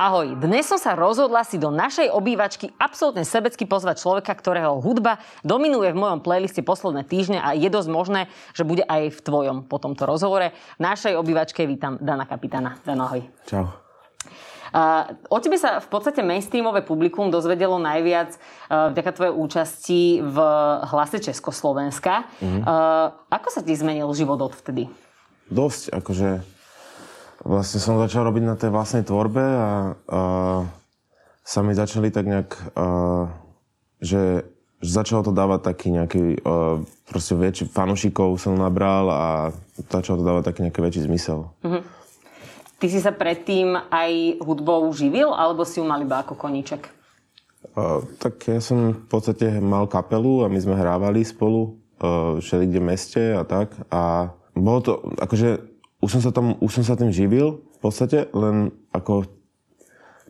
Ahoj, dnes som sa rozhodla si do našej obývačky absolútne sebecky pozvať človeka, ktorého hudba dominuje v mojom playliste posledné týždne a je dosť možné, že bude aj v tvojom po tomto rozhovore. V našej obývačke vítam Dana Kapitána. Dano, ahoj. Čau. Uh, o tebe sa v podstate mainstreamové publikum dozvedelo najviac uh, vďaka tvojej účasti v hlase Československa. Mm-hmm. Uh, ako sa ti zmenil život odvtedy? Dosť, akože vlastne som začal robiť na tej vlastnej tvorbe a, a sa mi začali tak nejak, a, že, že začalo to dávať taký nejaký, a, proste väčší fanúšikov som nabral a začalo to dávať taký nejaký väčší zmysel. Mm-hmm. Ty si sa predtým aj hudbou živil, alebo si ju mal iba ako koníček? A, tak ja som v podstate mal kapelu a my sme hrávali spolu všeli kde meste a tak. A bolo to, akože už som sa, tam, už som sa tým živil v podstate, len ako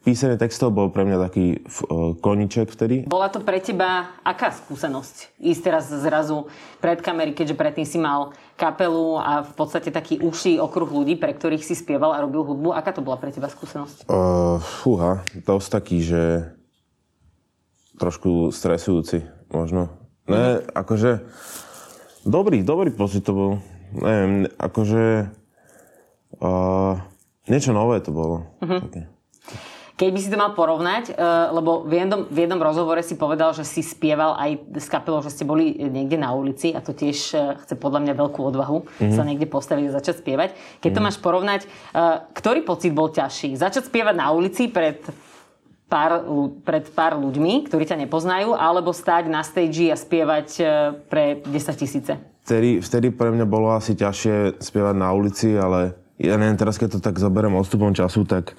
písanie textov bol pre mňa taký uh, koniček vtedy. Bola to pre teba aká skúsenosť? Ísť teraz zrazu pred kamery, keďže predtým si mal kapelu a v podstate taký uší okruh ľudí, pre ktorých si spieval a robil hudbu. Aká to bola pre teba skúsenosť? Uh, fúha, dosť taký, že trošku stresujúci možno. Ne, akože dobrý, dobrý pocit to bol. Neviem, akože Uh, niečo nové to bolo. Uh-huh. Také. Keď by si to mal porovnať, uh, lebo v jednom, v jednom rozhovore si povedal, že si spieval aj s kapelou, že ste boli niekde na ulici a to tiež uh, chce podľa mňa veľkú odvahu uh-huh. sa niekde postaviť a začať spievať. Keď uh-huh. to máš porovnať, uh, ktorý pocit bol ťažší? Začať spievať na ulici pred pár, pred pár ľuďmi, ktorí ťa nepoznajú, alebo stáť na stage a spievať pre 10 tisíce? Vtedy, vtedy pre mňa bolo asi ťažšie spievať na ulici, ale ja neviem, teraz keď to tak zoberiem odstupom času, tak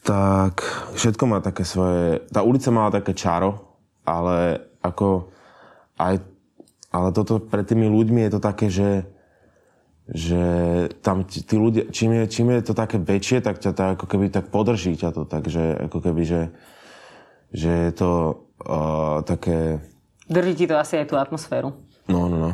tak všetko má také svoje... Tá ulica mala také čaro, ale ako aj... Ale toto pre tými ľuďmi je to také, že že tam tí ľudia, čím je, čím je to také väčšie, tak ťa to ako keby tak podrží ťa to, takže ako keby, že, že je to uh, také... Drží ti to asi aj tú atmosféru. No, no, no.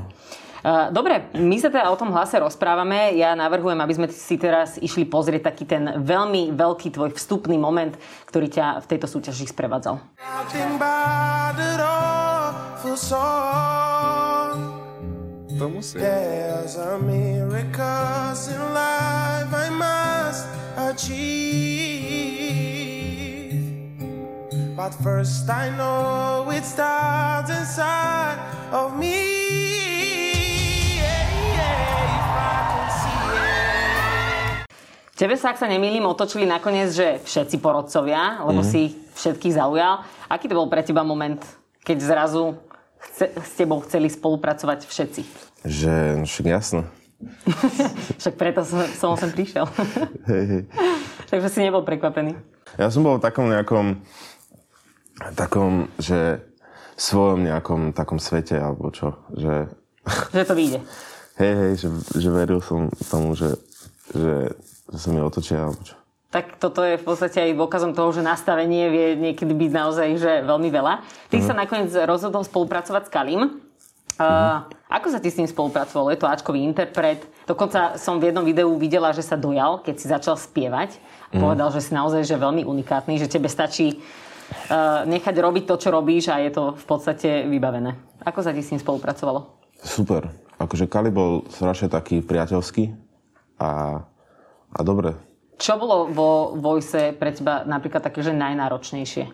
Dobre, my sa teda o tom hlase rozprávame. Ja navrhujem, aby sme si teraz išli pozrieť taký ten veľmi veľký tvoj vstupný moment, ktorý ťa v tejto súťaži sprevádzal. To musí. There's a miracles in life I must achieve. But first I know it starts inside of me. Tebe sa, ak sa nemýlim, otočili nakoniec, že všetci porodcovia, lebo mm. si všetkých zaujal. Aký to bol pre teba moment, keď zrazu chce, s tebou chceli spolupracovať všetci? Že, no však jasno. však preto som, som sem prišiel. hej, hej. Takže si nebol prekvapený. Ja som bol v takom nejakom, takom, že svojom nejakom takom svete, alebo čo, že... že to vyjde. Hej, hej, že, že veril som tomu, že, že že sa mi otočia. Tak toto je v podstate aj dôkazom toho, že nastavenie vie niekedy byť naozaj že veľmi veľa. Ty mm. sa nakoniec rozhodol spolupracovať s Kalim. Uh, ako sa ti s ním spolupracoval? Je to Ačkový interpret. Dokonca som v jednom videu videla, že sa dojal, keď si začal spievať. Mm. Povedal, že si naozaj že veľmi unikátny, že tebe stačí uh, nechať robiť to, čo robíš a je to v podstate vybavené. Ako sa ti s ním spolupracovalo? Super. Akože Kali bol strašne taký priateľský a a dobre. Čo bolo vo Voice pre teba napríklad také, že najnáročnejšie?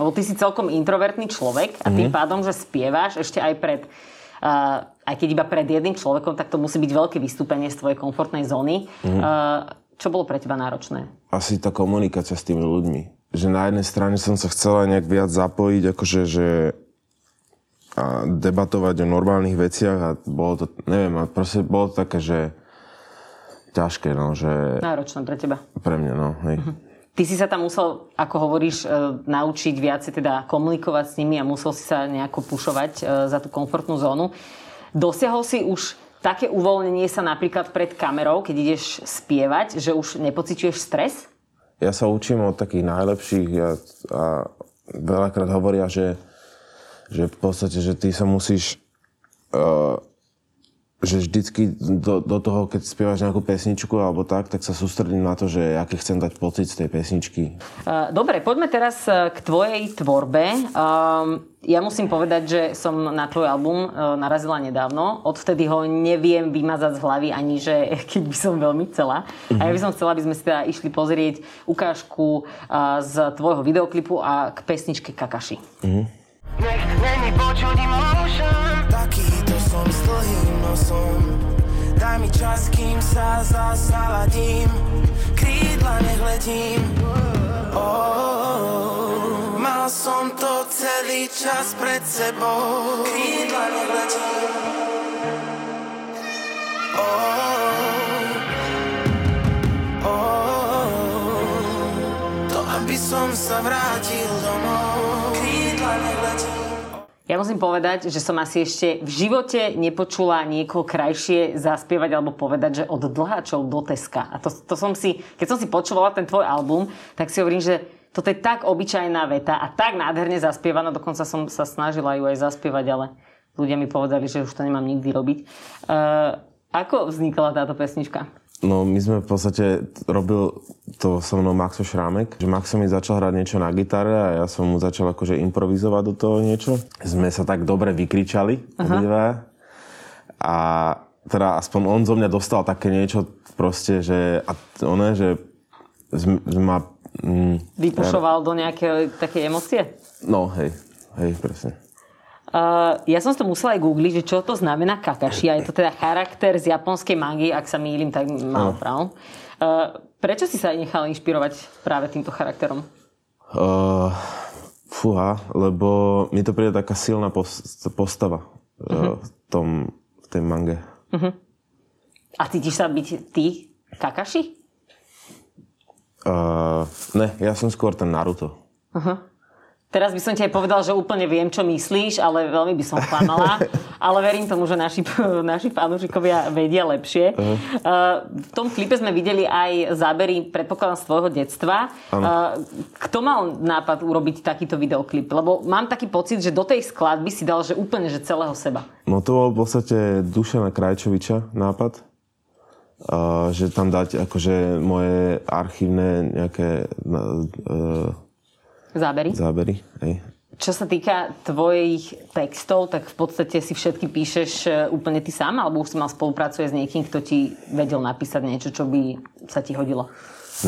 Lebo ty si celkom introvertný človek a tým mm-hmm. pádom, že spievaš ešte aj pred, uh, aj keď iba pred jedným človekom, tak to musí byť veľké vystúpenie z tvojej komfortnej zóny. Uh, čo bolo pre teba náročné? Asi tá komunikácia s tými ľuďmi. Že na jednej strane som sa chcela nejak viac zapojiť, akože, že a debatovať o normálnych veciach a bolo to, neviem, a proste bolo to také, že ťažké, no, že... Náročné pre teba. Pre mňa, no, hej. Uh-huh. ty si sa tam musel, ako hovoríš, e, naučiť viacej teda komunikovať s nimi a musel si sa nejako pušovať e, za tú komfortnú zónu. Dosiahol si už také uvoľnenie sa napríklad pred kamerou, keď ideš spievať, že už nepociťuješ stres? Ja sa učím od takých najlepších a, a veľakrát hovoria, že, že v podstate, že ty sa musíš uh, že vždycky do, do toho, keď spievaš nejakú pesničku alebo tak, tak sa sústredím na to, že aký chcem dať pocit z tej pesničky. Dobre, poďme teraz e, k tvojej tvorbe. Ja musím povedať, že som na tvoj album e, narazila nedávno. Odvtedy ho neviem vymazať z hlavy, ani že keď by som veľmi chcela. A ja by som chcela, aby sme si teda išli pozrieť ukážku z tvojho videoklipu a k pesničke Kakaši. Mm-hmm. Nech není počuť emotion čas, kým sa zasaladím Krídla nech letím oh, Mal som to celý čas pred sebou. Krídla nech letím oh, oh, To aby som sa vrátil domov ja musím povedať, že som asi ešte v živote nepočula niekoho krajšie zaspievať alebo povedať, že od dlháčov do Teska. A to, to som si, keď som si počúvala ten tvoj album, tak si hovorím, že toto je tak obyčajná veta a tak nádherne zaspievaná, dokonca som sa snažila ju aj zaspievať, ale ľudia mi povedali, že už to nemám nikdy robiť. Uh, ako vznikla táto pesnička? No my sme v podstate, robil to so mnou Maxo Šrámek, že Maxo mi začal hrať niečo na gitare a ja som mu začal akože improvizovať do toho niečo. Sme sa tak dobre vykričali obidva. A teda aspoň on zo mňa dostal také niečo proste, že, a one, že ma... Mm, Vypušoval ja, do nejakej takej emócie? No, hej, hej, presne. Uh, ja som to musela aj googliť, že čo to znamená kakashi. A je to teda charakter z japonskej mangy, ak sa mýlim, tak mám no. Uh, prečo si sa nechal inšpirovať práve týmto charakterom? Uh, fúha, lebo mi to príde taká silná postava uh-huh. v, tom, v tej mange. Uh-huh. A cítiš sa byť ty Kakashi? Uh, ne, ja som skôr ten Naruto. Uh-huh. Teraz by som ti aj povedal, že úplne viem, čo myslíš, ale veľmi by som klamala. ale verím tomu, že naši, naši fanúšikovia vedia lepšie. Uh-huh. v tom klipe sme videli aj zábery, predpokladám, z tvojho detstva. Uh-huh. kto mal nápad urobiť takýto videoklip? Lebo mám taký pocit, že do tej skladby si dal, že úplne že celého seba. No to bol v podstate Dušana Krajčoviča nápad. Uh, že tam dať akože moje archívne nejaké uh, Zábery? Zábery, hej. Čo sa týka tvojich textov, tak v podstate si všetky píšeš e, úplne ty sám, alebo už si mal spolupracuje s niekým, kto ti vedel napísať niečo, čo by sa ti hodilo?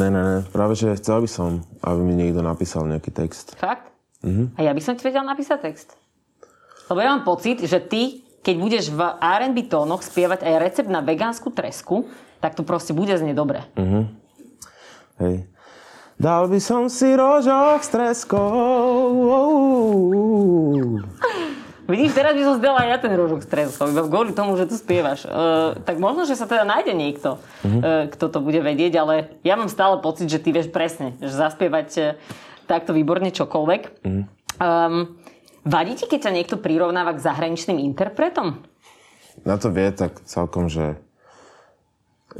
Ne, ne, ne. Práve, že chcel by som, aby mi niekto napísal nejaký text. Fakt? Mhm. A ja by som ti vedel napísať text. Lebo ja mám pocit, že ty, keď budeš v R&B tónoch spievať aj recept na vegánsku tresku, tak to proste bude znieť dobre. Mhm. Hej. Dal by som si rožok s treskou. Vidíš, teraz by som zdala ja ten rožok s treskou, iba kvôli tomu, že tu spievaš. Uh, tak možno, že sa teda nájde niekto, uh-huh. uh, kto to bude vedieť, ale ja mám stále pocit, že ty vieš presne, že zaspievať uh, takto výborne čokoľvek. Uh-huh. Um, vadí ti, keď sa niekto prirovnáva k zahraničným interpretom? Na to vie tak celkom, že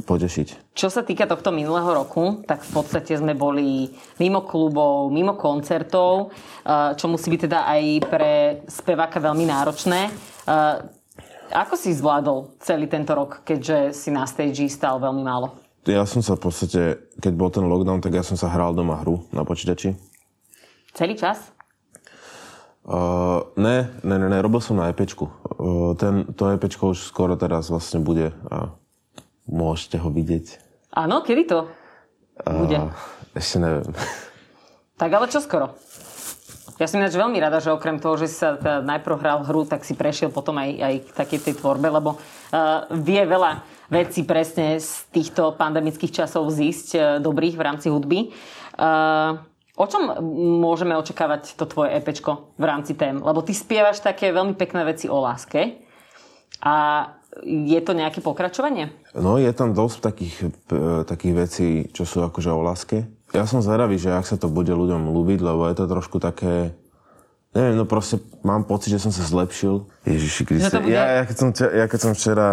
potešiť. Čo sa týka tohto minulého roku, tak v podstate sme boli mimo klubov, mimo koncertov, eh, čo musí byť teda aj pre speváka veľmi náročné. Eh, ako si zvládol celý tento rok, keďže si na stage stal veľmi málo? Ja som sa v podstate, keď bol ten lockdown, tak ja som sa hral doma hru na počítači. Celý čas? Uh, ne, ne, ne, ne, robil som na EPčku. Uh, ten, to EPčko už skoro teraz vlastne bude a Môžete ho vidieť. Áno, kedy to bude? Uh, ešte neviem. Tak ale čo skoro? Ja som ináč veľmi rada, že okrem toho, že sa teda najprv hral hru, tak si prešiel potom aj, aj k takej tej tvorbe, lebo uh, vie veľa vecí presne z týchto pandemických časov zísť uh, dobrých v rámci hudby. Uh, o čom môžeme očakávať to tvoje EPčko v rámci tém? Lebo ty spievaš také veľmi pekné veci o láske a je to nejaké pokračovanie? No, je tam dosť takých, takých vecí, čo sú akože o láske. ja som zvedavý, že ak sa to bude ľuďom ľúbiť, lebo je to trošku také... Neviem, no proste mám pocit, že som sa zlepšil. Ježiši Kriste. bude- Ja, ja, keď som, ja keď som včera...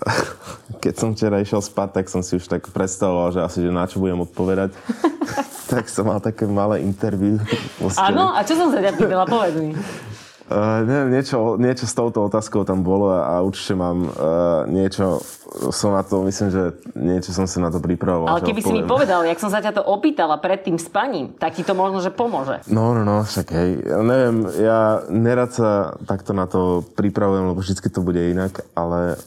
Keď som včera išiel spať, tak som si už tak predstavoval, že asi, že na čo budem odpovedať. tak som mal také malé interview. Áno, a čo som pýtala, povedz mi. Uh, neviem, niečo, niečo s touto otázkou tam bolo a, a určite mám uh, niečo, som na to, myslím, že niečo som sa na to pripravoval. Ale keby si mi odpoviem. povedal, jak som sa ťa to opýtala pred tým spaním, tak ti to možno, že pomôže. No, no, no, však hej. Ja neviem, ja nerad sa takto na to pripravujem, lebo vždy to bude inak, ale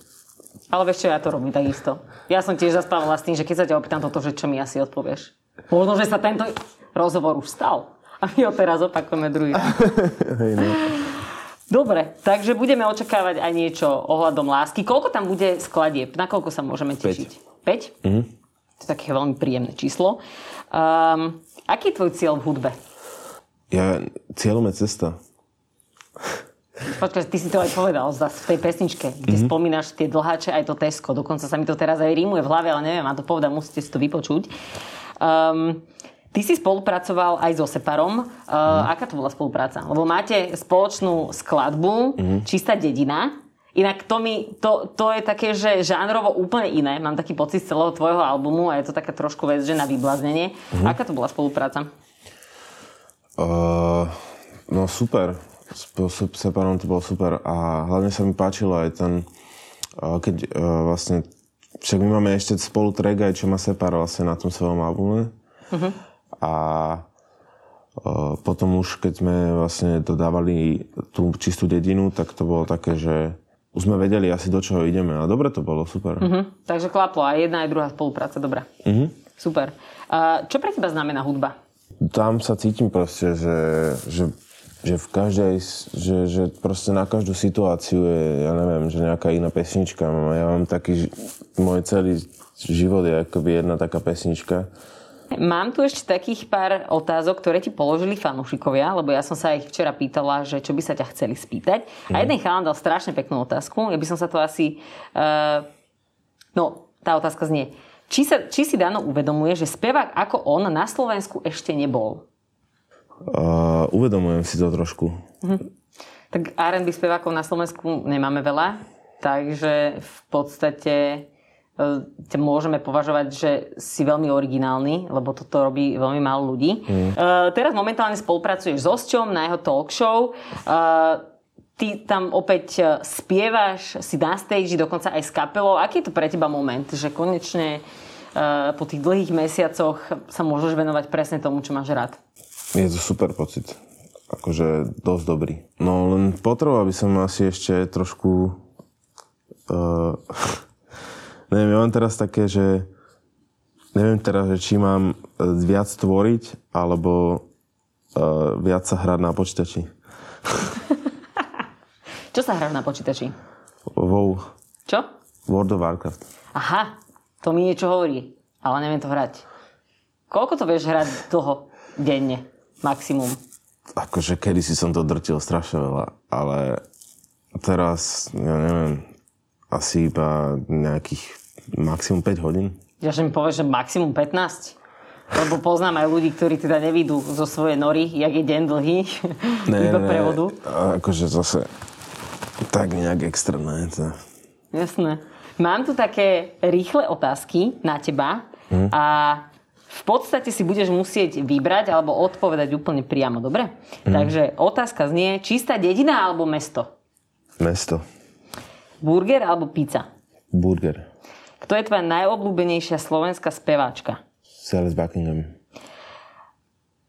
Ale vieš čo, ja to robím takisto. Ja som tiež zastávala s tým, že keď sa ťa opýtam toto, že čo mi asi odpovieš. Možno, že sa tento rozhovor už stal. A my ho teraz opakujeme druhý hej, no. Dobre, takže budeme očakávať aj niečo ohľadom lásky. Koľko tam bude skladieb? Na koľko sa môžeme tešiť? 5? Mm-hmm. To je také veľmi príjemné číslo. Um, aký je tvoj cieľ v hudbe? Ja, cieľom je cesta. Počkaj, ty si to aj povedal zase v tej pesničke, kde mm-hmm. spomínaš tie dlháče aj to Tesco. Dokonca sa mi to teraz aj rímuje v hlave, ale neviem, a to povedať, musíte si to vypočuť. Um, ty si spolupracoval aj so Separom. Uh, mm. Aká to bola spolupráca? Lebo máte spoločnú skladbu mm. Čistá dedina. Inak to, mi, to, to je také, že žánrovo úplne iné. Mám taký pocit z celého tvojho albumu a je to taká trošku vec, že na vybláznenie. Mm. Aká to bola spolupráca? Uh, no super. S s Separom to bolo super a hlavne sa mi páčilo aj ten, uh, keď uh, vlastne, však my máme ešte spolu track aj čo má Separ vlastne na tom svojom albume. Uh-huh. A uh, potom už, keď sme vlastne dodávali tú čistú dedinu, tak to bolo také, že už sme vedeli asi do čoho ideme a dobre to bolo, super. Uh-huh. Takže klaplo aj jedna, aj druhá spolupráca, dobre. Uh-huh. Super. Uh, čo pre teba znamená hudba? tam sa cítim proste, že, že, že v každej, že, že proste na každú situáciu je, ja neviem, že nejaká iná pesnička. Ja mám taký, môj celý život je akoby jedna taká pesnička. Mám tu ešte takých pár otázok, ktoré ti položili fanúšikovia, lebo ja som sa ich včera pýtala, že čo by sa ťa chceli spýtať. A jeden chalan dal strašne peknú otázku. Ja by som sa to asi... Uh, no, tá otázka znie. Či, sa, či si Dano uvedomuje, že spevák ako on na Slovensku ešte nebol? Uh, uvedomujem si to trošku. Tak R&B spevákov na Slovensku nemáme veľa, takže v podstate ťa môžeme považovať, že si veľmi originálny, lebo toto robí veľmi málo ľudí. Mm. teraz momentálne spolupracuješ s Osťom na jeho talk show. E, ty tam opäť e, spievaš, si na stage, dokonca aj s kapelou. Aký je to pre teba moment, že konečne e, po tých dlhých mesiacoch sa môžeš venovať presne tomu, čo máš rád? Je to super pocit. Akože dosť dobrý. No len potreboval by som asi ešte trošku... Uh, neviem, ja mám teraz také, že... Neviem teraz, že či mám eh, viac tvoriť, alebo uh, viac sa hrať na počítači. Čo sa hráš na počítači? WoW. Čo? World of Warcraft. Aha, to mi niečo hovorí, ale neviem to hrať. Koľko to vieš hrať dlho, denne, maximum? Akože kedysi som to drtil strašne veľa, ale teraz, ja neviem, asi iba nejakých maximum 5 hodín. Ja že mi povieš, že maximum 15? Lebo poznám aj ľudí, ktorí teda nevidú zo svojej nory, jak je deň dlhý, iba prevodu. A Akože zase tak nejak extra, ne? To... Jasné. Mám tu také rýchle otázky na teba Hm. a v podstate si budeš musieť vybrať alebo odpovedať úplne priamo, dobre? Hm. Takže otázka znie, čistá dedina alebo mesto? Mesto. Burger alebo pizza? Burger. Kto je tvoja najobľúbenejšia slovenská speváčka? Celé Buckingham.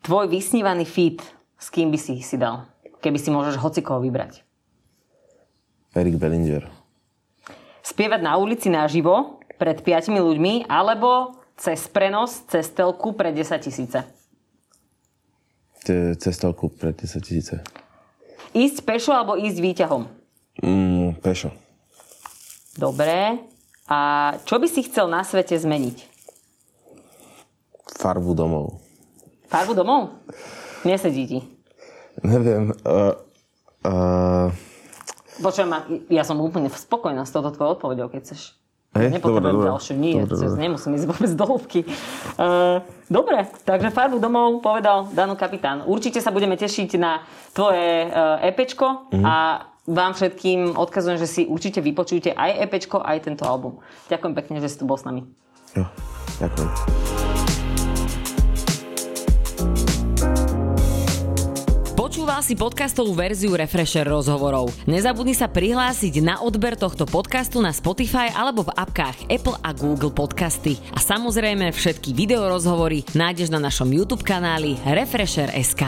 Tvoj vysnívaný feed, s kým by si si dal? Keby si môžeš hocikoho vybrať. Erik Bellinger. Spievať na ulici naživo pred piatimi ľuďmi alebo cez prenos, cez telku pre 10 tisíce. Te- Cestovku pre 10 tisíce. Ísť pešo alebo ísť výťahom? Mm, pešo. Dobre. A čo by si chcel na svete zmeniť? Farbu domov. Farbu domov? Nesedí ti. Neviem. Uh, uh, Počujem ja som úplne spokojná s touto tvojou odpovedou, keď chceš. Hej, Nepotrebujem dobre, ďalšiu, nie, Dobre, dobre. nemusím ísť vôbec do hĺbky. Uh, dobre, takže farbu domov povedal Dano Kapitán. Určite sa budeme tešiť na tvoje uh, EPčko Mhm. a vám všetkým odkazujem, že si určite vypočujte aj EPčko, aj tento album. Ďakujem pekne, že si tu bol s nami. Jo, ďakujem. Počúval si podcastovú verziu Refresher rozhovorov. Nezabudni sa prihlásiť na odber tohto podcastu na Spotify alebo v apkách Apple a Google Podcasty. A samozrejme všetky videorozhovory nájdeš na našom YouTube kanáli Refresher.sk.